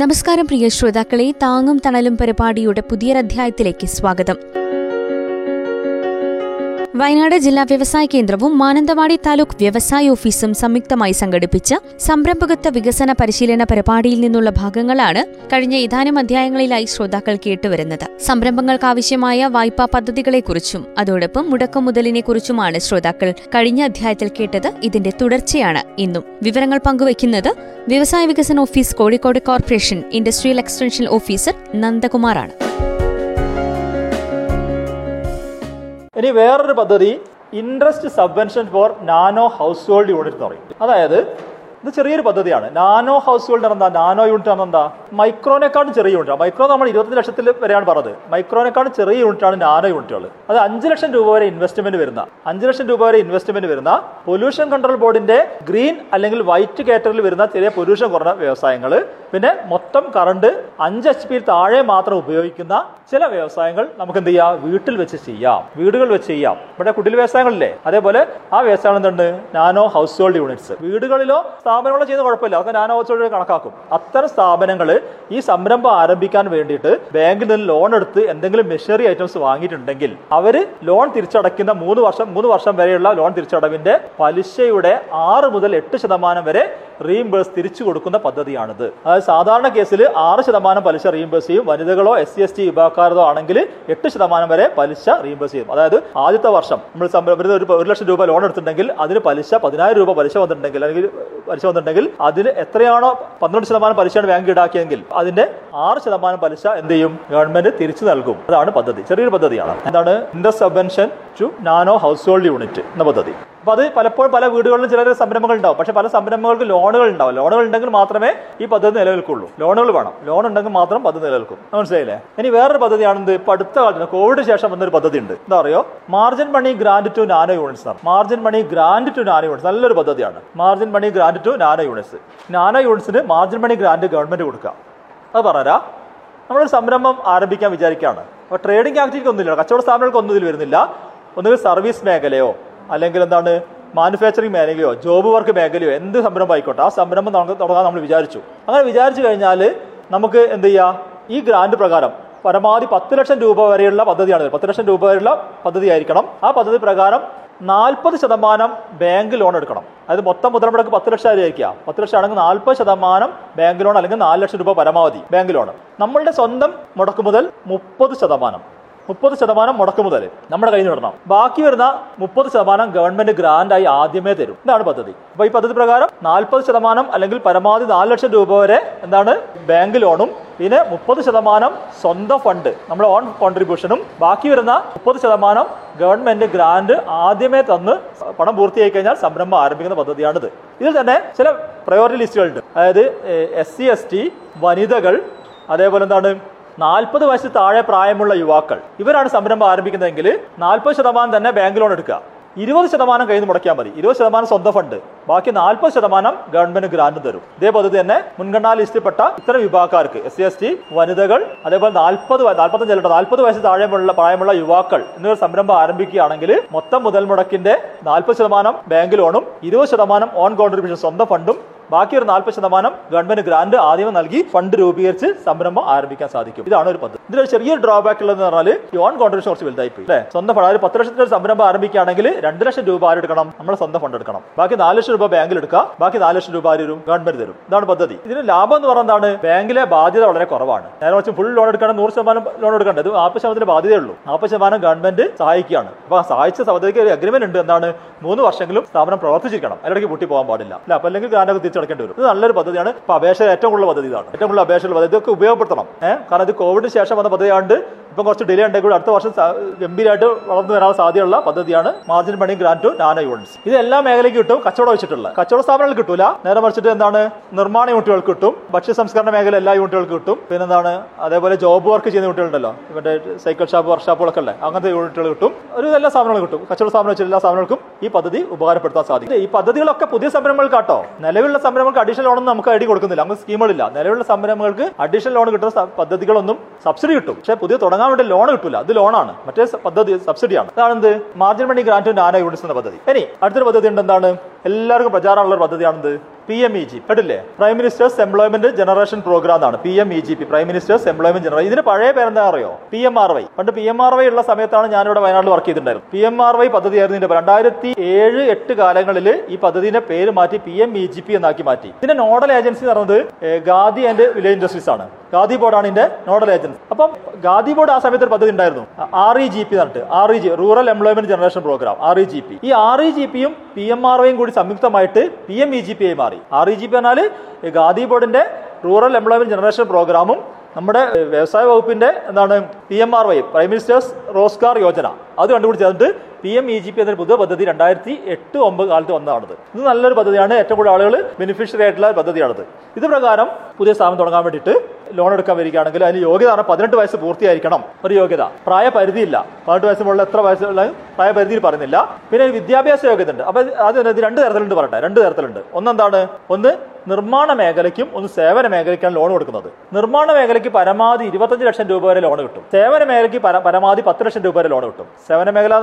നമസ്കാരം പ്രിയ ശ്രോതാക്കളെ താങ്ങും തണലും പരിപാടിയുടെ പുതിയൊരധ്യായത്തിലേക്ക് സ്വാഗതം. വയനാട് ജില്ലാ വ്യവസായ കേന്ദ്രവും മാനന്തവാടി താലൂക്ക് വ്യവസായ ഓഫീസും സംയുക്തമായി സംഘടിപ്പിച്ച സംരംഭകത്വ വികസന പരിശീലന പരിപാടിയിൽ നിന്നുള്ള ഭാഗങ്ങളാണ് കഴിഞ്ഞ ഏതാനും അധ്യായങ്ങളിലായി ശ്രോതാക്കൾ കേട്ടുവരുന്നത്. സംരംഭങ്ങൾക്കാവശ്യമായ വായ്പാ പദ്ധതികളെക്കുറിച്ചും അതോടൊപ്പം മുടക്കം മുതലിനെക്കുറിച്ചുമാണ് ശ്രോതാക്കൾ കഴിഞ്ഞ അധ്യായത്തിൽ കേട്ടത്. ഇതിന്റെ തുടർച്ചയാണ് ഇന്നും. വിവരങ്ങൾ പങ്കുവയ്ക്കുന്നത് വ്യവസായ വികസന office Kozhikode corporation industrial extension officer നന്ദകുമാറാണ്. ഇനി വേറൊരു പദ്ധതി interest subvention for nano household unit എന്ന് പറയും. അതായത് ഇത് ചെറിയൊരു പദ്ധതിയാണ്. നാനോ ഹൗസ് ഹോൾഡ് എന്താ നാനോ യൂണിറ്റ് ആണ് എന്താ മൈക്രോനെക്കാളും ചെറിയ യൂണിറ്റ്. മൈക്രോ നമ്മൾ ഇരുപത്തി ലക്ഷത്തിൽ വരെയാണ് പറഞ്ഞത്. മൈക്രോനെക്കാളും ചെറിയ യൂണിറ്റാണ് നാനോ യൂണിറ്റുകൾ. അത് അഞ്ച് ലക്ഷം രൂപ വരെ ഇൻവെസ്റ്റ്മെന്റ് വരുന്ന അഞ്ച് ലക്ഷം രൂപ വരെ ഇൻവെസ്റ്റ്മെന്റ് വരുന്ന പൊല്യൂഷൻ കൺട്രോൾ ബോർഡിന്റെ ഗ്രീൻ അല്ലെങ്കിൽ വൈറ്റ് കാറ്ററിൽ വരുന്ന ചെറിയ പൊല്യൂഷൻ കുറഞ്ഞ വ്യവസായങ്ങൾ പിന്നെ മൊത്തം കറണ്ട് അഞ്ച് എച്ച് പിയിൽ താഴെ മാത്രം ഉപയോഗിക്കുന്ന ചില വ്യവസായങ്ങൾ നമുക്ക് എന്ത് ചെയ്യാം? വീട്ടിൽ വെച്ച് ചെയ്യാം. വീടുകൾ വെച്ച് ചെയ്യാം. ഇവിടെ കുടിൽ വ്യവസായങ്ങളില്ലേ? അതേപോലെ ആ വ്യവസായങ്ങൾ എന്തുണ്ട്? Nano household units. വീടുകളിലോ സ്ഥാപനങ്ങളോ ചെയ്യുന്ന കുഴപ്പമില്ല. അതൊക്കെ നാനോ ഹൗസ് കണക്കാക്കും. അത്തരം സ്ഥാപനങ്ങൾ ഈ സംരംഭം ആരംഭിക്കാൻ വേണ്ടിയിട്ട് ബാങ്കിൽ നിന്ന് ലോൺ എടുത്ത് എന്തെങ്കിലും മെഷീനറി ഐറ്റംസ് വാങ്ങിയിട്ടുണ്ടെങ്കിൽ അവർ ലോൺ തിരിച്ചടയ്ക്കുന്ന മൂന്ന് വർഷം മൂന്ന് വർഷം വരെയുള്ള ലോൺ തിരിച്ചടവിന്റെ പലിശയുടെ ആറ് മുതൽ എട്ട് ശതമാനം വരെ റീഇംബേഴ്സ് തിരിച്ചു കൊടുക്കുന്ന പദ്ധതിയാണിത്. അതായത് സാധാരണ കേസിൽ ആറ് ശതമാനം പലിശ റീഇംബേഴ്സ് ചെയ്യും. വനിതകളോ എസ് സി എസ് ടി വിഭാഗക്കാരോ ആണെങ്കിൽ എട്ട് ശതമാനം വരെ പലിശ റീഇംബേഴ്സ് ചെയ്യും. അതായത് ആദ്യത്തെ വർഷം നമ്മൾ ഒരു ലക്ഷം രൂപ ലോൺ എടുത്തിട്ടുണ്ടെങ്കിൽ അതിന് പലിശ പതിനായിരം രൂപ പലിശ വന്നിട്ടുണ്ടെങ്കിൽ അല്ലെങ്കിൽ പലിശ വന്നിട്ടുണ്ടെങ്കിൽ അതിന് എത്രയാണോ പന്ത്രണ്ട് ശതമാനം പലിശയാണ് ബാങ്ക് ഈടാക്കിയെങ്കിൽ അതിന്റെ ആറ് ശതമാനം പലിശ എന്ത് ചെയ്യും? ഗവൺമെന്റ് തിരിച്ചു നൽകും. അതാണ് പദ്ധതി. ചെറിയൊരു പദ്ധതിയാണ്. എന്താണ്? Interest subvention to nano household unit എന്ന പദ്ധതി. അപ്പൊ അത് പലപ്പോഴും പല വീടുകളിലും ചില സംരംഭങ്ങൾ ഉണ്ടാവും പക്ഷെ പല സംരംഭങ്ങൾക്ക് ലോണുകൾ ഉണ്ടാവും ലോണുകൾ ഉണ്ടെങ്കിൽ മാത്രമേ ഈ പദ്ധതി നിലനിൽക്കുള്ളൂ. ലോണുകൾ വേണം. ലോൺ ഉണ്ടെങ്കിൽ മാത്രം പദ്ധതി നിലനിൽക്കും. മനസ്സിലായില്ലേ? ഇനി വേറൊരു പദ്ധതിയാണെന്ത്? ഇപ്പൊ അടുത്ത കാലത്ത് കോവിഡ് ശേഷം വന്നൊരു പദ്ധതി ഉണ്ട് എന്താ പറയുക margin money grant to nano units ആണ് margin money grant to nano units നല്ലൊരു പദ്ധതിയാണ്. Margin money grant to nano units nano യൂണിറ്റ്സിന് margin money grant government കൊടുക്കുക അത് പറഞ്ഞാ നമ്മളൊരു സംരംഭം ആരംഭിക്കാൻ വിചാരിക്കുകയാണ്. അപ്പോൾ ട്രേഡിംഗ് ആക്ടിവിറ്റി ഒന്നുമില്ല. കച്ചവട സ്ഥാപനങ്ങൾക്ക് ഒന്നും ഇതിൽ വരുന്നില്ല. ഒന്നുകിൽ സർവീസ് മേഖലയോ അല്ലെങ്കിൽ എന്താണ് മാനുഫാക്ചറിങ് മേഖലയോ ജോബ് വർക്ക് മേഖലയോ എന്ത് സംരംഭം ആയിക്കോട്ടെ ആ സംരംഭം തുടങ്ങാൻ നമ്മൾ വിചാരിച്ചു. അങ്ങനെ വിചാരിച്ചു കഴിഞ്ഞാൽ നമുക്ക് എന്ത് ചെയ്യാം? ഈ ഗ്രാൻഡ് പ്രകാരം പരമാവധി പത്ത് ലക്ഷം രൂപ വരെയുള്ള പദ്ധതിയാണ്. പത്ത് ലക്ഷം രൂപ വരെയുള്ള പദ്ധതി ആയിരിക്കണം. ആ പദ്ധതി പ്രകാരം നാൽപ്പത് ശതമാനം ബാങ്ക് ലോൺ എടുക്കണം. അതായത് മൊത്തം മുതൽമുടക്ക് പത്ത് ലക്ഷം ആയിരിക്കുക. പത്ത് ലക്ഷം ആണെങ്കിൽ നാൽപ്പത് ശതമാനം ബാങ്ക് ലോൺ അല്ലെങ്കിൽ നാല് ലക്ഷം രൂപ പരമാവധി ബാങ്ക് ലോൺ. നമ്മളുടെ സ്വന്തം മുടക്ക് മുതൽ മുപ്പത് ശതമാനം. മുപ്പത് ശതമാനം മുടക്കു മുതൽ നമ്മുടെ കയ്യിൽ നിന്ന് ഇടണം ബാക്കി വരുന്ന മുപ്പത് ശതമാനം ഗവൺമെന്റ് ഗ്രാൻഡ് ആയി ആദ്യമേ തരും. ഇതാണ് പദ്ധതി. അപ്പൊ ഈ പദ്ധതി പ്രകാരം നാൽപ്പത് ശതമാനം അല്ലെങ്കിൽ പരമാവധി നാല് ലക്ഷം രൂപ വരെ എന്താണ് ബാങ്ക് ലോണും പിന്നെ മുപ്പത് ശതമാനം സ്വന്തം ഫണ്ട് നമ്മുടെ ഓൺ കോൺട്രിബ്യൂഷനും ബാക്കി വരുന്ന മുപ്പത് ശതമാനം ഗവൺമെന്റ് ഗ്രാന്റ് ആദ്യമേ തന്ന് പണം പൂർത്തിയായി കഴിഞ്ഞാൽ സംരംഭം ആരംഭിക്കുന്ന പദ്ധതിയാണിത്. ഇതിൽ തന്നെ ചില പ്രയോറിറ്റി ലിസ്റ്റുകളുണ്ട് അതായത് എസ് സി എസ് ടി വനിതകൾ അതേപോലെ എന്താണ് നാൽപ്പത് വയസ്സ് താഴെ പ്രായമുള്ള യുവാക്കൾ. ഇവരാണ് സംരംഭം ആരംഭിക്കുന്നതെങ്കിൽ നാൽപ്പത് ശതമാനം തന്നെ ബാങ്ക് ലോൺ എടുക്കുക. ഇരുപത് ശതമാനം കയ്യിൽ നിന്ന് മുടക്കിയാൽ മതി. ഇരുപത് ശതമാനം സ്വന്തം ഫണ്ട്. ബാക്കി നാൽപ്പത് ശതമാനം ഗവൺമെന്റ് ഗ്രാന്റ് തരും. ഇതേ പദ്ധതി തന്നെ മുൻഗണനാ ലിസ്റ്റിൽപ്പെട്ട ഇത്തരം വിഭാഗക്കാർക്ക് എസ് സി എസ് ടി വനിതകൾ അതേപോലെ നാൽപ്പത് നാൽപ്പത്തഞ്ച് അല്ല നാൽപ്പത് വയസ്സ് താഴെയുള്ള പ്രായമുള്ള യുവാക്കൾ എന്നിവർ സംരംഭം ആരംഭിക്കുകയാണെങ്കിൽ മൊത്തം മുതൽ മുടക്കിന്റെ നാൽപ്പത് ശതമാനം ബാങ്ക് ലോണും ഇരുപത് ശതമാനം ഓൺ കോൺട്രിബ്യൂഷൻ സ്വന്തം ഫണ്ടും ബാക്കി ഒരു നാൽപ്പത് ശതമാനം ഗവൺമെന്റ് ഗ്രാന്റ് ആദ്യം നൽകി ഫണ്ട് രൂപീകരിച്ച് സംരംഭം ആരംഭിക്കാൻ സാധിക്കും. ഇതാണ് ഒരു പദ്ധതി. ഇതിലൊരു ചെറിയൊരു ഡ്രോബാക്ക് ഉള്ളതെന്ന് പറഞ്ഞാൽ ഈ ഓൺ കോൺട്രിബ്യൂഷൻ കുറച്ച് വലുതായി പോയി. അല്ലേ? സ്വന്തം ഫണ്ട് ഒരു പത്ത് ലക്ഷത്തിന്റെ സംരംഭം ആരംഭിക്കുകയാണെങ്കിൽ രണ്ട് ലക്ഷം രൂപ ആരെടുക്കണം നമ്മൾ സ്വന്തം ഫണ്ട് എടുക്കണം. ബാക്കി നാല് ലക്ഷം രൂപ ബാങ്കിൽ എടുക്കുക. ബാക്കി നാല് ലക്ഷം രൂപ ആരും ഗവൺമെന്റ് തരും. ഇതാണ് പദ്ധതി. ഇതിന് ലാഭം എന്ന് പറഞ്ഞാൽ എന്താണ്? ബാങ്കിലെ ബാധ്യത വളരെ കുറവാണ്. നേരെ കുറച്ച് ഫുൾ ലോൺ എടുക്കണം നൂറ് ശതമാനം ലോൺ എടുക്കേണ്ടത് നാൽപ്പത് ശതമാനത്തിന് ബാധ്യതയുള്ളൂ നാൽപ്പത് ശതമാനം ഗവൺമെന്റ് സഹായിക്കുകയാണ്. അപ്പൊ സഹായിച്ച സമയത്തേക്ക് ഒരു അഗ്രിമെന്റ് ഉണ്ട്. എന്താണ്? മൂന്ന് വർഷങ്ങളും സ്ഥാപനം പ്രവർത്തിച്ചിരിക്കണം. അതിനിടയ്ക്ക് പൊട്ടി പോകാൻ പാടില്ല. അല്ല? അപ്പൊ അല്ലെങ്കിൽ ഗ്രാൻഡൊക്കെ തിരിച്ചടക്കേണ്ടി വരും. ഇത് നല്ലൊരു പദ്ധതിയാണ്. ഇപ്പൊ അപേക്ഷ ഏറ്റവും കൂടുതൽ പദ്ധതി ഇതാണ്. ഏറ്റവും കൂടുതൽ അപേക്ഷകൾ പദ്ധതി. ഇതൊക്കെ ഉപയോഗപ്പെടുത്തണം. കാരണം ഇത് കോവിഡിന് ശേഷം വന്ന പദ്ധതിയാണ്ട് ഇപ്പം കുറച്ച് ഡിലേ ഉണ്ടെങ്കിൽ കൂടി അടുത്ത വർഷം ഗംഭീരമായിട്ട് വളർന്നു വരാൻ സാധ്യതയുള്ള പദ്ധതിയാണ് margin money grant to nano units ഇത് എല്ലാ മേഖലയ്ക്ക് കിട്ടും കച്ചവടം വെച്ചിട്ടുള്ള. കച്ചവട സ്ഥാപനങ്ങൾക്ക് കിട്ടൂല. നേരെ മറിച്ചിട്ട് എന്താണ്? നിർമ്മാണ യൂണിറ്റുകൾക്ക് കിട്ടും. ഭക്ഷ്യ സംസ്കരണ മേഖല എല്ലാ യൂണിറ്റുകൾക്ക് കിട്ടും. പിന്നെ എന്താണ്? അതേപോലെ ജോബ് വർക്ക് ചെയ്യുന്ന യൂണിറ്റുകളുണ്ടല്ലോ. ഇവരുടെ സൈക്കിൾ ഷാപ്പ് വർക്ക്ഷോപ്പുകളൊക്കെ അല്ലേ അങ്ങനത്തെ യൂണിറ്റുകൾ കിട്ടും. ഒരു എല്ലാ സ്ഥാപനങ്ങളും കിട്ടും. കച്ചവട സ്ഥാപനം വെച്ച എല്ലാ സ്ഥാപനങ്ങൾക്കും ഈ പദ്ധതി ഉപകാരപ്പെടുത്താൻ സാധിക്കും. ഈ പദ്ധതികളൊക്കെ പുതിയ സംരംഭങ്ങൾക്കാട്ടോ നിലവിലുള്ള സംരംഭങ്ങൾക്ക് അഡീഷണൽ ലോണൊന്നും നമുക്ക് ഐഡി കൊടുക്കുന്നില്ല. അങ്ങനെ സ്കീമുകളില്ല നിലവിലുള്ള സംരംഭങ്ങൾക്ക് അഡീഷണൽ ലോൺ കിട്ടുന്ന പദ്ധതികളൊന്നും സബ്സിഡി കിട്ടും. പക്ഷേ പുതിയ വേണ്ടി ലോൺ കിട്ടില്ല അത് ലോണാണ് മറ്റേ പദ്ധതി സബ്സിഡിയാണ് അതാണ് എന്ത്? മാർജിൻ മണി ഗ്രാൻഡ് ആന യൂണിറ്റ്സ് എന്ന പദ്ധതി. ഇനി അടുത്തൊരു പദ്ധതി ഉണ്ട്. എന്താണ്? എല്ലാവർക്കും പ്രചാരമുള്ള ഒരു പദ്ധതിയാണെന്ത്? പി എം ഇ ജി കേട്ടില്ലേ? Prime minister's employment generation programme എന്നാണ് P M E G P prime minister's employment generation ഇതിന് പഴയ പേരെന്താ അറിയോ? പി എം ആർ വൈ പണ്ട് പി എം ആർ വൈ ഉള്ള സമയത്താണ് ഞാനിവിടെ വയനാട്ടിൽ വർക്ക് ചെയ്തിട്ടുണ്ടായിരുന്നു പി എം ആർ വൈ പദ്ധതിയായിരുന്നു ഇതിന്റെ. രണ്ടായിരത്തി ഏഴ് എട്ട് കാലങ്ങളിൽ ഈ പദ്ധതിന്റെ പേര് മാറ്റി P M E G P എന്നാക്കി മാറ്റി. ഇതിന്റെ നോഡൽ ഏജൻസി എന്ന് പറയുന്നത് ഗാദി ആൻഡ് വില്ലേജ് ഇൻഡസ്ട്രീസ് ആണ്. ഗാദി ബോർഡാണ് ഇതിന്റെ നോഡൽ ഏജൻസി. അപ്പം ഗാദി ബോർഡ് ആ സമയത്ത് ഒരു പദ്ധതി ഉണ്ടായിരുന്നു. ആർ ഇ ജി പി എന്നിട്ട് R E G rural employment generation programme R E G P ഈ ആർ ഇ ജി പിയും പി എം ആർ വൈയും കൂടി സംയുക്തമായിട്ട് P M E G P ആയി മാറി. ആർ ഇ ജി പി പറഞ്ഞാൽ ഖാദി ബോർഡിന്റെ റൂറൽ എംപ്ലോയ്മെന്റ് ജനറേഷൻ പ്രോഗ്രാമും നമ്മുടെ വ്യവസായ വകുപ്പിന്റെ എന്താണ് P M R Y prime minister's Rozgar Yojana അത് കണ്ടുപിടിച്ച് P M E G P എന്നൊരു പുതിയ പദ്ധതി രണ്ടായിരത്തി എട്ട് ഒമ്പത് കാലത്ത് വന്നതാണിത്. ഇത് നല്ലൊരു പദ്ധതിയാണ്. ഏറ്റവും കൂടുതൽ ആളുകൾ ബെനിഫിഷ്യറി ആയിട്ടുള്ള പദ്ധതിയാണത്. ഇത് പ്രകാരം പുതിയ സ്ഥാപനം തുടങ്ങാൻ വേണ്ടിയിട്ട് ലോൺ എടുക്കാൻ വരികയാണെങ്കിൽ അതിന് യോഗ്യത ആണ് പതിനെട്ട് വയസ്സ് പൂർത്തിയായിരിക്കണം ഒരു യോഗ്യത. പ്രായപരിധിയില്ല. പതിനെട്ട് വയസ്സ് മുകളിൽ എത്ര വയസ്സുള്ള പ്രായപരിധിയിൽ പറയുന്നില്ല. പിന്നെ വിദ്യാഭ്യാസ യോഗ്യത ഉണ്ട് അപ്പൊ അത് രണ്ട് തരത്തിലുണ്ട് പറയട്ടെ. രണ്ട് തരത്തിലുണ്ട്. ഒന്നെന്താണ് ഒന്ന് നിർമ്മാണ മേഖലയ്ക്കും ഒന്ന് സേവന മേഖലയ്ക്കാണ് ലോൺ കൊടുക്കുന്നത്. നിർമ്മാണ മേഖലയ്ക്ക് പരമാവധി ഇരുപത്തഞ്ച് ലക്ഷം രൂപ വരെ ലോൺ കിട്ടും. സേവന മേഖലയ്ക്ക് പരമാവധി പത്ത് ലക്ഷം രൂപ വരെ ലോൺ കിട്ടും. സേവന മേഖല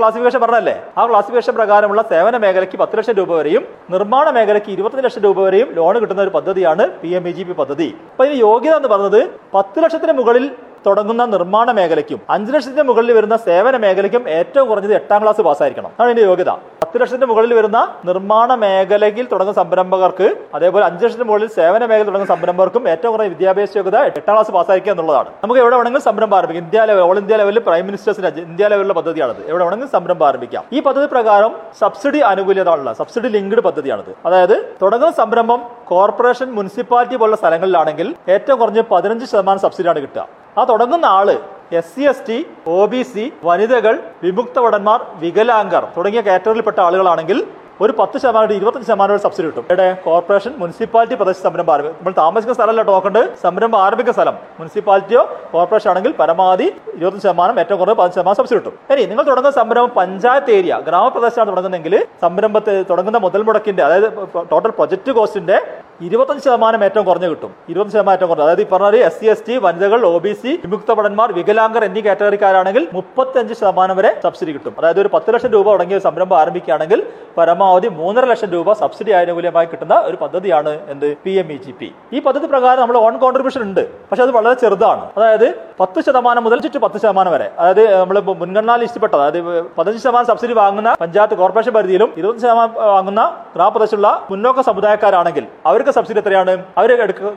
ക്ലാസിഫിക്കേഷൻ പറഞ്ഞല്ലേ ആ ക്ലാസിഫിക്കേഷൻ പ്രകാരമുള്ള സേവന മേഖലയ്ക്ക് പത്ത് ലക്ഷം രൂപ വരെയും നിർമ്മാണ മേഖലയ്ക്ക് ഇരുപത്തഞ്ച് ലക്ഷം രൂപ വരെയും ലോൺ കിട്ടുന്ന ഒരു പദ്ധതിയാണ് P M E G P പദ്ധതി. അപ്പൊ ഇതിന് യോഗ്യത എന്ന് പറഞ്ഞത് പത്ത് ലക്ഷത്തിന് മുകളിൽ തുടങ്ങുന്ന നിർമ്മാണ മേഖലയ്ക്കും അഞ്ച് ലക്ഷത്തിന് മുകളിൽ വരുന്ന സേവന മേഖലയ്ക്കും ഏറ്റവും കുറഞ്ഞത് എട്ടാം ക്ലാസ് പാസ്സായിരിക്കണം അതാണ് ഇതിന്റെ യോഗ്യത. പത്ത് ലക്ഷത്തിന് മുകളിൽ വരുന്ന നിർമ്മാണ മേഖലയിൽ തുടങ്ങുന്ന സംരംഭകർക്ക് അതേപോലെ അഞ്ച് ലക്ഷത്തിന് മുകളിൽ സേവന മേഖല തുടങ്ങുന്ന സംരംഭകർക്കും ഏറ്റവും കുറഞ്ഞ വിദ്യാഭ്യാസ യോഗ്യത എട്ടാം ക്ലാസ് പാസ്സാക്കുക എന്നുള്ളതാണ്. നമുക്ക് എവിടെ വേണമെങ്കിലും സംരംഭം ആരംഭിക്കാം. ഇന്ത്യ ലെവൽ ഓൾ ഇന്ത്യ ലെവലിൽ പ്രൈം മിനിസ്റ്റേഴ്സിന്റെ ഇന്ത്യ ലെവലിലുള്ള പദ്ധതിയാണത്. എവിടെ വേണമെങ്കിലും സംരംഭം ആരംഭിക്കാം. ഈ പദ്ധതി പ്രകാരം സബ്സിഡി ആനുകൂല്യതാണുള്ള സബ്സിഡി ലിങ്ക്ഡ് പദ്ധതിയാണത്. അതായത് തുടങ്ങുന്ന സംരംഭം കോർപ്പറേഷൻ മുനിസിപ്പാലിറ്റി പോലുള്ള സ്ഥലങ്ങളിലാണെങ്കിൽ ഏറ്റവും കുറഞ്ഞ് പതിനഞ്ച് ശതമാനം സബ്സിഡിയാണ് കിട്ടുക. ആ തുടങ്ങുന്ന ആൾ S C S T O B C വനിതകൾ വിമുക്ത ഭടന്മാർ വികലാംഗർ തുടങ്ങിയ കാറ്റഗറിയിൽപ്പെട്ട ആളുകളാണെങ്കിൽ ഒരു പത്ത് ശതമാനം ഇരുപത്തഞ്ച് ശതമാനം സബ്സിഡി കിട്ടും. ഇവിടെ കോർപ്പറേഷൻ മുനിസിപ്പാലിറ്റി പ്രദേശ സംരംഭം ആരംഭിക്കും നമ്മൾ താമസിക്കുന്ന സ്ഥലമല്ല ടോക്കണ്ട് സംരംഭം ആരംഭിക്കുന്ന സ്ഥലം. മുനിസിപ്പാലിറ്റിയോ കോർപ്പറേഷൻ ആണെങ്കിൽ പരമാവധി ഇരുപത്തഞ്ച് ശതമാനം ഏറ്റവും കുറവ് പതിനഞ്ച് ശതമാനം സബ്സിഡി കിട്ടും. ഇനി നിങ്ങൾ തുടങ്ങുന്ന സംരംഭം പഞ്ചായത്ത് ഏരിയ ഗ്രാമപ്രദേശമാണ് തുടങ്ങുന്നതെങ്കിൽ സംരംഭത്തെ തുടങ്ങുന്ന മുതൽ മുടക്കിന്റെ അതായത് ടോട്ടൽ പ്രൊജക്ട് കോസ്റ്റിന്റെ ഇരുപത്തഞ്ച് ശതമാനം ഏറ്റവും കുറഞ്ഞു കിട്ടും. ഇരുപത് ശതമാനം ഏറ്റവും കുറഞ്ഞത് അതായത് ഈ പറഞ്ഞ എസ് സി എസ് ടി വനിതകൾ ഒ ബി സി വിമുക്ത വികലാംഗർ എന്നീ കാറ്റഗറിക്കാരാണെങ്കിൽ മുപ്പത്തഞ്ച് ശതമാനം വരെ സബ്സിഡി കിട്ടും. അതായത് ഒരു പത്ത് ലക്ഷം രൂപ തുടങ്ങിയ സംരംഭം ആരംഭിക്കുകയാണെങ്കിൽ പരമാവധി മൂന്നര ലക്ഷം രൂപ സബ്സിഡി ആനുകൂല്യമായി കിട്ടുന്ന ഒരു പദ്ധതിയാണ് എന്ത്? P M E G P ഈ പദ്ധതി പ്രകാരം നമ്മൾ ഓൺ കോൺട്രിബ്യൂഷൻ ഉണ്ട്. പക്ഷെ അത് വളരെ ചെറുതാണ്. അതായത് പത്ത് ശതമാനം മുതൽ ചുറ്റും പത്ത് ശതമാനം വരെ. അതായത് നമ്മൾ മുൻഗണന ലിസ്റ്റിൽപ്പെട്ടത് അതായത് പതിനഞ്ച് ശതമാനം സബ്സിഡി വാങ്ങുന്ന പഞ്ചായത്ത് കോർപ്പറേഷൻ പരിധിയിലും ഇരുപത് ശതമാനം വാങ്ങുന്ന ഗ്രാമപ്രദേശത്തുള്ള മുന്നോക്ക സമുദായക്കാരാണെങ്കിൽ അവർക്ക് സബ്സിഡി എത്രയാണ്? അവർ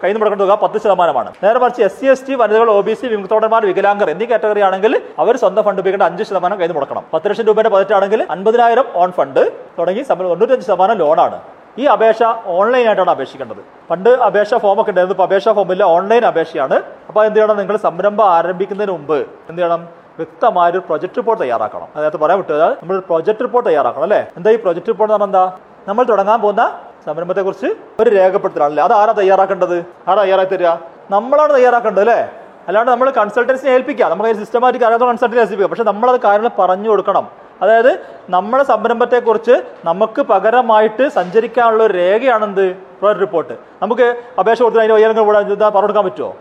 കൈ മുടക്കേണ്ട തുക പത്ത് ശതമാനമാണ്. നേരെ മറിച്ച് എസ് സി എസ് ടി വനിതകൾ ഒ ബി സി വിമുക്തോടന്മാർ വികലാംഗർ എന്നീ കാറ്റഗറി ആണെങ്കിൽ അവർ സ്വന്തം ഫണ്ട് ഉപയോഗിക്കേണ്ട അഞ്ച് ശതമാനം കൈ മുടക്കണം. പത്ത് ലക്ഷം രൂപയുടെ ബജറ്റ് ആണെങ്കിൽ അൻപതിനായിരം ഓൺ ഫണ്ട് തുടങ്ങി തൊണ്ണൂറ്റഞ്ച് ശതമാനം ലോണാണ്. ഈ അപേക്ഷ ഓൺലൈൻ ആയിട്ടാണ് അപേക്ഷിക്കേണ്ടത്. പണ്ട് അപേക്ഷ ഫോമൊക്കെ ഉണ്ടായിരുന്നു. ഇപ്പൊ അപേക്ഷ ഫോമില്ല ഓൺലൈൻ അപേക്ഷയാണ്. അപ്പോൾ എന്ത് ചെയ്യണം? നിങ്ങൾ സംരംഭം ആരംഭിക്കുന്നതിന് മുമ്പ് എന്ത് ചെയ്യണം? വ്യക്തമായ ഒരു പ്രൊജക്ട് റിപ്പോർട്ട് തയ്യാറാക്കണം. അതായത് പറയാൻ വിട്ടത് നമ്മൾ പ്രൊജക്ട് റിപ്പോർട്ട് തയ്യാറാക്കണം അല്ലേ? എന്താ ഈ പ്രൊജക്ട് റിപ്പോർട്ട് എന്ന് പറഞ്ഞാൽ എന്താ? നമ്മൾ തുടങ്ങാൻ പോകുന്ന സംരംഭത്തെ കുറിച്ച് ഒരു രേഖപ്പെടുത്തലാണല്ലേ? അത് ആരാ തയ്യാറാക്കേണ്ടത്? ആരാ തയ്യാറാക്കി തരിക? നമ്മളാണ് തയ്യാറാക്കേണ്ടത് അല്ലേ? അല്ലാണ്ട് നമ്മൾ കൺസൾട്ടൻസിനെ ഏൽപ്പിക്കുക. നമുക്ക് സിസ്റ്റമാറ്റിക് അറിയാത്ത കൺസൾട്ടൻസിനെ ഏൽപ്പിക്കുക. പക്ഷെ നമ്മളത് കാര്യങ്ങൾ പറഞ്ഞു കൊടുക്കണം. അതായത് നമ്മുടെ സംരംഭത്തെക്കുറിച്ച് നമുക്ക് പകരമായിട്ട് സഞ്ചരിക്കാനുള്ള ഒരു രേഖയാണെന്ത്? പ്രൊജക്ട് റിപ്പോർട്ട് നമുക്ക് അപേക്ഷ കൊടുത്ത് അതിന്റെ ഉയരങ്ങൾ കൂടെ എന്താ പറഞ്ഞു കൊടുക്കാൻ പറ്റുമോ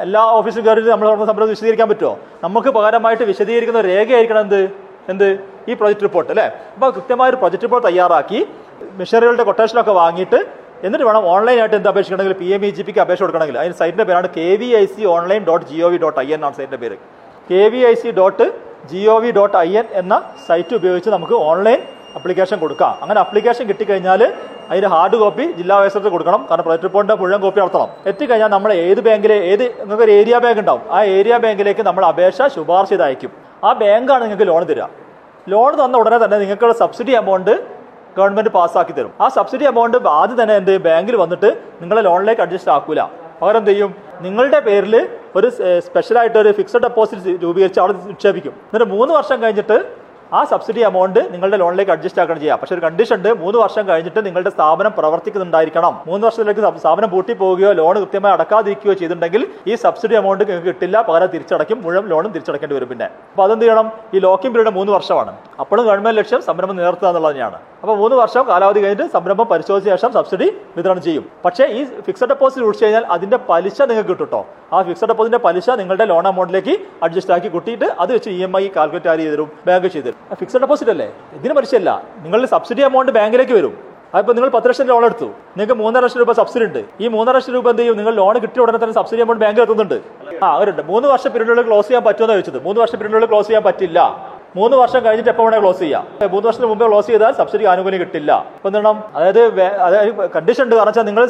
എല്ലാ ഓഫീസും കയറിയിട്ട് നമ്മൾ സംരംഭം വിശദീകരിക്കാൻ പറ്റുമോ നമുക്ക് പകരമായിട്ട് വിശദീകരിക്കുന്ന രേഖയായിരിക്കണം എന്ത്? എന്ത്? ഈ പ്രൊജക്ട് റിപ്പോർട്ട് അല്ലേ? അപ്പോൾ കൃത്യമായ ഒരു പ്രൊജക്ട് റിപ്പോർട്ട് തയ്യാറാക്കി മിഷനറികളുടെ കൊട്ടേഷനൊക്കെ വാങ്ങിയിട്ട് എന്നിട്ട് വേണം ഓൺലൈനായിട്ട് എന്ത് അപേക്ഷിക്കണമെങ്കിൽ പി എം ഇ ജി പിക്ക് അപേക്ഷ കൊടുക്കണമെങ്കിൽ. അതിന് സൈറ്റിന്റെ പേരാണ് K V I C online dot G O V dot I N ആണ് സൈറ്റിന്റെ പേര്. K V I C dot G O V dot I N എന്ന സൈറ്റ് ഉപയോഗിച്ച് നമുക്ക് ഓൺലൈൻ അപ്ലിക്കേഷൻ കൊടുക്കാം. അങ്ങനെ അപ്ലിക്കേഷൻ കിട്ടിക്കഴിഞ്ഞാൽ അതിന്റെ ഹാർഡ് കോപ്പി ജില്ലാ വൈസർക്ക് കൊടുക്കണം. കാരണം പ്രൊജക്ട് റിപ്പോർട്ടിന്റെ മുഴുവൻ കോപ്പി നടത്തണം. എത്തിക്കഴിഞ്ഞാൽ നമ്മൾ ഏത് ബാങ്കിലെ ഏത് നിങ്ങൾക്ക് ഒരു ഏരിയ ബാങ്ക് ഉണ്ടാവും. ആ ഏരിയ ബാങ്കിലേക്ക് നമ്മൾ അപേക്ഷ ശുപാർശ ചെയ്ത് അയക്കും. ആ ബാങ്കാണ് നിങ്ങൾക്ക് ലോൺ തരിക. ലോൺ തന്ന ഉടനെ തന്നെ നിങ്ങൾക്കുള്ള സബ്സിഡി എമൗണ്ട് ഗവൺമെന്റ് പാസ്സാക്കി തരും. ആ സബ്സിഡി എമൗണ്ട് ആദ്യം തന്നെ എന്ത് ബാങ്കിൽ വന്നിട്ട് നിങ്ങളെ ലോണിലേക്ക് അഡ്ജസ്റ്റ് ആക്കൂല. പകരം എന്ത് ചെയ്യും? നിങ്ങളുടെ പേരിൽ ഒരു സ്പെഷ്യലായിട്ട് ഒരു ഫിക്സഡ് ഡെപ്പോസിറ്റ് രൂപീകരിച്ച് അവിടെ നിക്ഷേപിക്കും. എന്നിട്ട് മൂന്ന് വർഷം കഴിഞ്ഞിട്ട് ആ സബ്സിഡി എമൗണ്ട് നിങ്ങളുടെ ലോണിലേക്ക് അഡ്ജസ്റ്റ് ആക്കണം ചെയ്യാം. പക്ഷെ ഒരു കണ്ടീഷൻ ഉണ്ട്. മൂന്ന് വർഷം കഴിഞ്ഞിട്ട് നിങ്ങളുടെ സ്ഥാപനം പ്രവർത്തിക്കുന്നുണ്ടായിരിക്കണം. മൂന്ന് വർഷത്തിലേക്ക് സ്ഥാപനം പൂട്ടി പോവുകയോ ലോൺ കൃത്യമായി അടക്കാതിരിക്കുകയോ ചെയ്തിട്ടുണ്ടെങ്കിൽ ഈ സബ്സിഡി എമൗണ്ട് നിങ്ങൾക്ക് കിട്ടില്ല. പകരം തിരിച്ചടയ്ക്കും. മുഴുവൻ ലോണും തിരിച്ചടക്കേണ്ടി വരും പിന്നെ. അപ്പോൾ അതെന്ത് ചെയ്യണം? ഈ ലോക്കിംഗ് പീരീഡ് മൂന്ന് വർഷമാണ്. അപ്പോഴും ഗവൺമെന്റ് ലക്ഷ്യം സംരംഭം നിലനിർത്തുക എന്നുള്ളത് തന്നെയാണ് അപ്പോൾ മൂന്ന് വർഷം കാലാവധി കഴിഞ്ഞിട്ട് സംരംഭം പരിശോധിച്ച ശേഷം സബ്സിഡി വിതരണം ചെയ്യും. പക്ഷേ ഈ ഫിക്സഡ് ഡെപ്പോസിറ്റ് ഒഴിച്ചു കഴിഞ്ഞാൽ അതിന്റെ പലിശ നിങ്ങൾക്ക് കിട്ടും ആ ഫിക്സഡ് ഡെപ്പോസിറ്റിന്റെ പലിശ നിങ്ങളുടെ ലോൺ എമൗണ്ടിലേക്ക് അഡ്ജസ്റ്റ് ആക്കി കൂട്ടിയിട്ട് അത് വെച്ച് ഇ എം ഐ കാൽക്കുലേറ്റ് ആര് ചെയ്തു ബാങ്ക് ചെയ്തു ഫിക്സഡ് ഡെപ്പോസിറ്റ് അല്ലേ? ഇതിന് പലിശയല്ല. നിങ്ങളുടെ സബ്സിഡി എമൗണ്ട് ബാങ്കിലേക്ക് വരും. അതിപ്പോൾ നിങ്ങൾ പത്ത് ലക്ഷം ലോൺ എടുത്തു. നിങ്ങൾക്ക് മൂന്നര ലക്ഷം രൂപ സബ്സിഡി ഉണ്ട്. ഈ മൂന്നര ലക്ഷം രൂപ എന്ത് ചെയ്യും? നിങ്ങൾ ലോൺ കിട്ടിയ ഉടനെ തന്നെ സബ്സിഡി എമൗണ്ട് ബാങ്കിൽ എത്തുന്നുണ്ട്. ആ അവരുണ്ട് മൂന്ന് വർഷം പീരീഡിനുള്ളിൽ ക്ലോസ് ചെയ്യാൻ പറ്റുമെന്ന് ചോദിച്ചത്. മൂന്ന് വർഷം പീരീഡിനുള്ളിൽ ക്ലോസ് ചെയ്യാൻ പറ്റില്ല. മൂന്ന് വർഷം കഴിഞ്ഞിട്ട് എപ്പോൾ വേണേൽ ക്ലോസ് ചെയ്യാം. മൂന്ന് വർഷത്തിന് മുമ്പേ ക്ലോസ് ചെയ്താൽ സബ്സിഡി ആനുകൂല്യം കിട്ടില്ല. അപ്പൊ എന്താണ് അതായത് അതായത് കണ്ടീഷൻ ഉണ്ട്. കാരണം വെച്ചാൽ നിങ്ങൾ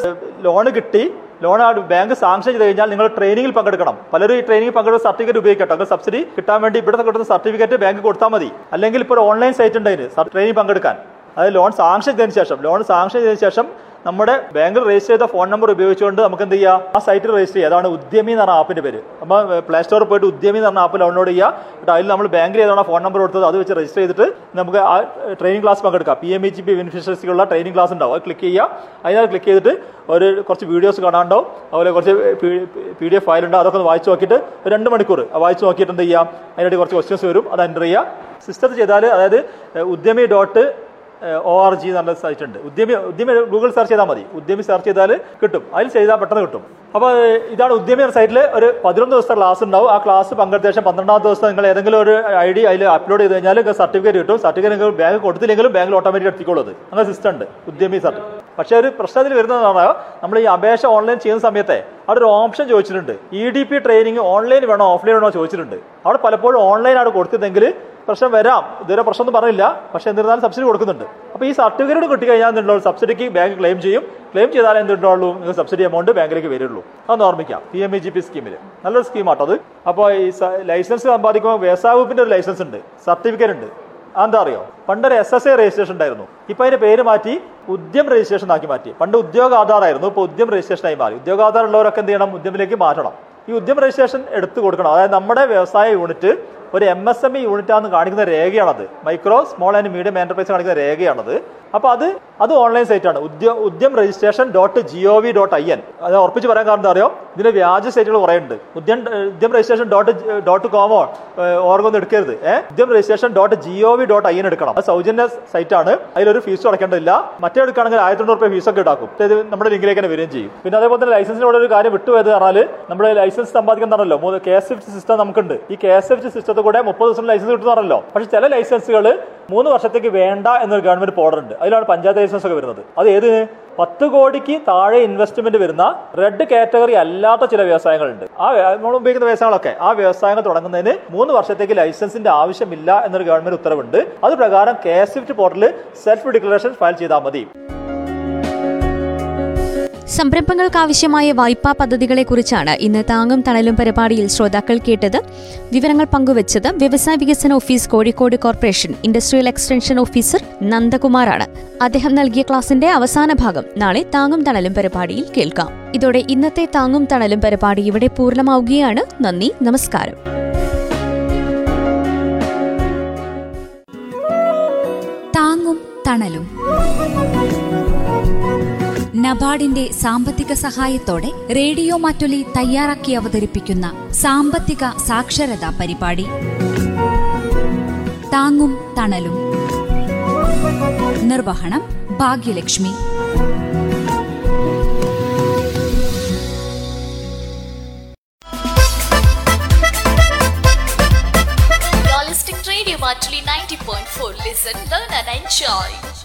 ലോൺ കിട്ടി ലോൺ ബാങ്ക് സാങ്ഷൻ ചെയ്ത് കഴിഞ്ഞാൽ നിങ്ങൾ ട്രെയിനിങ്ങിൽ പങ്കെടുക്കണം. പലരും ഈ ട്രെയിനിങ്ങിൽ പങ്കെടുക്കുന്ന സർട്ടിഫിക്കറ്റ് ഉപയോഗിക്കട്ടെ. അങ്ങനെ സബ്സിഡി കിട്ടാൻ വേണ്ടി ഇവിടെ കിട്ടുന്ന സർട്ടിഫിക്കറ്റ് ബാങ്ക് കൊടുത്താൽ മതി. അല്ലെങ്കിൽ ഇപ്പോൾ ഓൺലൈൻ സൈറ്റ് ഉണ്ട് അതിന്. ട്രെയിനിങ് പങ്കെടുക്കാൻ. അതായത് ലോൺ സാങ്ഷൻ ചെയ്തതിനു ശേഷം ലോൺ സാങ്ഷൻ ചെയ്തതിന് ശേഷം നമ്മുടെ ബാങ്കിൽ രജിസ്റ്റർ ചെയ്ത ഫോൺ നമ്പർ ഉപയോഗിച്ചുകൊണ്ട് നമുക്ക് എന്ത് ചെയ്യാം? ആ സൈറ്റിൽ രജിസ്റ്റർ ചെയ്യുക അതാണ് ഉദ്യമി എന്ന് പറഞ്ഞ ആപ്പിന്റെ പേര്. നമ്മൾ പ്ലേ സ്റ്റോറിൽ പോയിട്ട് ഉദ്യമി എന്ന് പറഞ്ഞ ആപ്പ് ഡൗൺലോഡ് ചെയ്യുക. എന്നിട്ട് അതിൽ നമ്മൾ ബാങ്കിൽ ഏതാണ് ഫോൺ നമ്പർ കൊടുത്തത് അത് വെച്ച് രജിസ്റ്റർ ചെയ്തിട്ട് നമുക്ക് ആ ട്രെയിനിങ് ക്ലാസ് പങ്കെടുക്കാം. P M E G P ബെനിഫിഷ്യറീസിലുള്ള training class ഉണ്ടാവും. അത് ക്ലിക്ക് ചെയ്യുക. അതിനകത്ത് ക്ലിക്ക് ചെയ്തിട്ട് ഒരു കുറച്ച് വീഡിയോസ് കാണാണ്ടാവും അതുപോലെ കുറച്ച് പി ഡി എഫ് ഫയൽ ഉണ്ട്. അതൊക്കെ ഒന്ന് വായിച്ച് നോക്കിയിട്ട് രണ്ട് മണിക്കൂർ വായിച്ച് നോക്കിയിട്ട് എന്ത് ചെയ്യാം അതിനായിട്ട് കുറച്ച് ക്വസ്റ്റ്യൻസ് വരും. അത് എന്റർ ചെയ്യുക. സിസ്റ്റത്തിൽ ചെയ്താൽ അതായത് Udyami dot O R G എന്നുള്ള സൈറ്റ് ഉണ്ട്. ഉദ്യമി ഉദ്യമി ഗൂഗിൾ സെർച്ച് ചെയ്താൽ മതി. ഉദ്യമി സെർച്ച് ചെയ്താൽ കിട്ടും. അതിൽ ചെയ്താൽ പെട്ടെന്ന് കിട്ടും. അപ്പോൾ ഇതാണ് ഉദ്യമി എന്ന സൈറ്റിൽ ഒരു പതിനൊന്ന് ദിവസത്തെ ക്ലാസ് ഉണ്ടാവും. ആ ക്ലാസ് പങ്കെടുത്ത ശേഷം പന്ത്രണ്ടാം ദിവസം നിങ്ങൾ ഏതെങ്കിലും ഒരു ഐ ഡി അതിൽ അപ്ലോഡ് ചെയ്ത് കഴിഞ്ഞാൽ സർട്ടിഫിക്കറ്റ് കിട്ടും. സർട്ടിഫിക്കറ്റ് നിങ്ങൾ ബാങ്ക് കൊടുത്തില്ലെങ്കിലും ബാങ്കിൽ ഓട്ടോമാറ്റിക് എത്തിക്കോളൂ അത്. അങ്ങനെ സിസ്റ്റം ഉണ്ട് ഉദ്യമി സർട്ടിഫിക്കറ്റ് പക്ഷേ ഒരു പ്രശ്നത്തിൽ വരുന്നതാണ് നമ്മൾ ഈ അപേക്ഷ ഓൺലൈൻ ചെയ്യുന്ന സമയത്തെ അവിടെ ഒരു ഓപ്ഷൻ ചോദിച്ചിട്ടുണ്ട്. E D P training online വേണോ ഓഫ്ലൈൻ വേണോ ചോദിച്ചിട്ടുണ്ട്. അവിടെ പലപ്പോഴും ഓൺലൈൻ ആണ് കൊടുത്തിരുന്നെങ്കിൽ പ്രശ്നം വരാം. ഇതുവരെ പ്രശ്നമൊന്നും പറഞ്ഞില്ല. പക്ഷെ എന്നിരുന്നാലും സബ്സിഡി കൊടുക്കുന്നുണ്ട്. അപ്പോൾ ഈ സർട്ടിഫിക്കറ്റ് കിട്ടിക്കഴിഞ്ഞാൽ എന്തുണ്ടാവും സബ്സിഡിക്ക് ബാങ്ക് ക്ലെയിം ചെയ്യും. ക്ലെയിം ചെയ്താൽ എന്തുണ്ടാവുള്ളൂ നിങ്ങൾക്ക് സബ്സിഡി എമൗണ്ട് ബാങ്കിലേക്ക് വരുള്ളൂ. അതൊന്ന് ഓർമ്മിക്കാം. P M E G P സ്കീമിൽ നല്ലൊരു സ്കീമാട്ടോ അത്. അപ്പോൾ ഈ ലൈസൻസ് സമ്പാദിക്കുമ്പോൾ വ്യവസായ വകുപ്പിന്റെ ഒരു ലൈസൻസ് ഉണ്ട്. സർട്ടിഫിക്കറ്റ് ഉണ്ട്. എന്താ അറിയോ? പണ്ടൊരു എസ് എസ് എ രജിസ്ട്രേഷൻ ഉണ്ടായിരുന്നു. ഇപ്പൊ അതിന്റെ പേര് മാറ്റി ഉദ്യം രജിസ്ട്രേഷൻ ആക്കി മാറ്റി. പണ്ട് ഉദ്യോഗ ആധാർ ആയിരുന്നു. ഇപ്പോൾ ഉദ്യം രജിസ്ട്രേഷൻ ആയി മാറി. ഉദ്യോഗ ആധാർ ഉള്ളവരൊക്കെ എന്ത് ചെയ്യണം? ഉദ്യമിലേക്ക് മാറ്റണം. ഈ ഉദ്യം രജിസ്ട്രേഷൻ എടുത്തു കൊടുക്കണം. അതായത് നമ്മുടെ വ്യവസായ യൂണിറ്റ് ഒരു M S M E unit ആണെന്ന് കാണിക്കുന്ന രേഖയാണത്. Micro small and medium enterprise കാണിക്കുന്ന രേഖയാണത്. അപ്പോൾ അത് അത് ഓൺലൈൻ സൈറ്റാണ് ഉദ്യ Udyam registration dot G O V dot I N അത് ഉറപ്പിച്ച് പറയാൻ കാരണം എന്താ അറിയോ? ഇതിന് വ്യാജ സൈറ്റുകൾ കുറേ ഉണ്ട് Udyam Udyam registration dot dot com or ഓർഗൊന്നും എടുക്കരുത്. ഏഹ് Udyam registration dot G O V dot I N എടുക്കണം. അത് സൗജന്യ സൈറ്റാണ് അതിലൊരു ഫീസ് അടക്കേണ്ടതില്ല മറ്റേ എടുക്കുകയാണെങ്കിൽ ആയിരത്തി തൊണ്ണൂറ് രൂപ ഫീസൊക്കെ ഇടാക്കും. ഇത് നമ്മുടെ ലിങ്കിലേക്ക് തന്നെ വരികയും ചെയ്യും. പിന്നെ അതേപോലെ തന്നെ ലൈസൻസിനോട് ഒരു കാര്യം വിട്ടുപോയത് പറഞ്ഞാൽ നമ്മുടെ ലൈസൻസ് സമ്പാദിക്കാൻ മൂന്ന് കെ എസ് എഫ് സിസ്റ്റം നമുക്കുണ്ട്. ഈ കെ എസ് എഫ് സിസ്റ്റത്തിൽ കൂടെ മുപ്പത് ദിവസം ലൈസൻസ് കിട്ടുന്നതാണല്ലോ. പക്ഷെ ചില ലൈസൻസുകൾ മൂന്ന് വർഷത്തേക്ക് വേണ്ട എന്നൊരു ഗവൺമെന്റ് പോർഡർ ഉണ്ട് അതിലാണ് പഞ്ചായത്ത് ലൈസൻസ് ഒക്കെ വരുന്നത്. അത് ഏത്? പത്ത് കോടിക്ക് താഴെ ഇൻവെസ്റ്റ്മെന്റ് വരുന്ന റെഡ് കാറ്റഗറി അല്ലാത്ത ചില വ്യവസായങ്ങളുണ്ട്. ആ നമ്മൾ ഉപയോഗിക്കുന്ന വ്യവസായങ്ങളൊക്കെ. ആ വ്യവസായങ്ങൾ തുടങ്ങുന്നതിന് മൂന്ന് വർഷത്തേക്ക് ലൈസൻസിന്റെ ആവശ്യമില്ല എന്നൊരു ഗവൺമെന്റ് ഉത്തരവുണ്ട്. അത് പ്രകാരം കെ എസ് പോർട്ടലിൽ സെൽഫ് ഡിക്ലറേഷൻ ഫയൽ ചെയ്താൽ മതി. സംരംഭങ്ങൾക്കാവശ്യമായ വായ്പാ പദ്ധതികളെക്കുറിച്ചാണ് ഇന്ന് താങ്ങും തണലും പരിപാടിയിൽ ശ്രോതാക്കൾ കേട്ടത്. വിവരങ്ങൾ പങ്കുവച്ചത് വ്യവസായ വികസന office Kozhikode corporation industrial extension officer നന്ദകുമാറാണ്. അദ്ദേഹം നൽകിയ ക്ലാസിന്റെ അവസാന ഭാഗം നാളെ താങ്ങും തണലും പരിപാടിയിൽ കേൾക്കാം. ഇതോടെ ഇന്നത്തെ താങ്ങും തണലും പരിപാടി ഇവിടെ പൂർണമാവുകയാണ്. നന്ദി നമസ്കാരം. താങ്ങും തണലും. നബാർഡിന്റെ സാമ്പത്തിക സഹായത്തോടെ റേഡിയോ മാറ്റൊലി തയ്യാറാക്കി അവതരിപ്പിക്കുന്ന സാമ്പത്തിക സാക്ഷരതാ പരിപാടി താങ്ങും തണലും നിർവഹണം Bhagyalakshmi to Radio Matuli 90.4. Listen, learn and enjoy.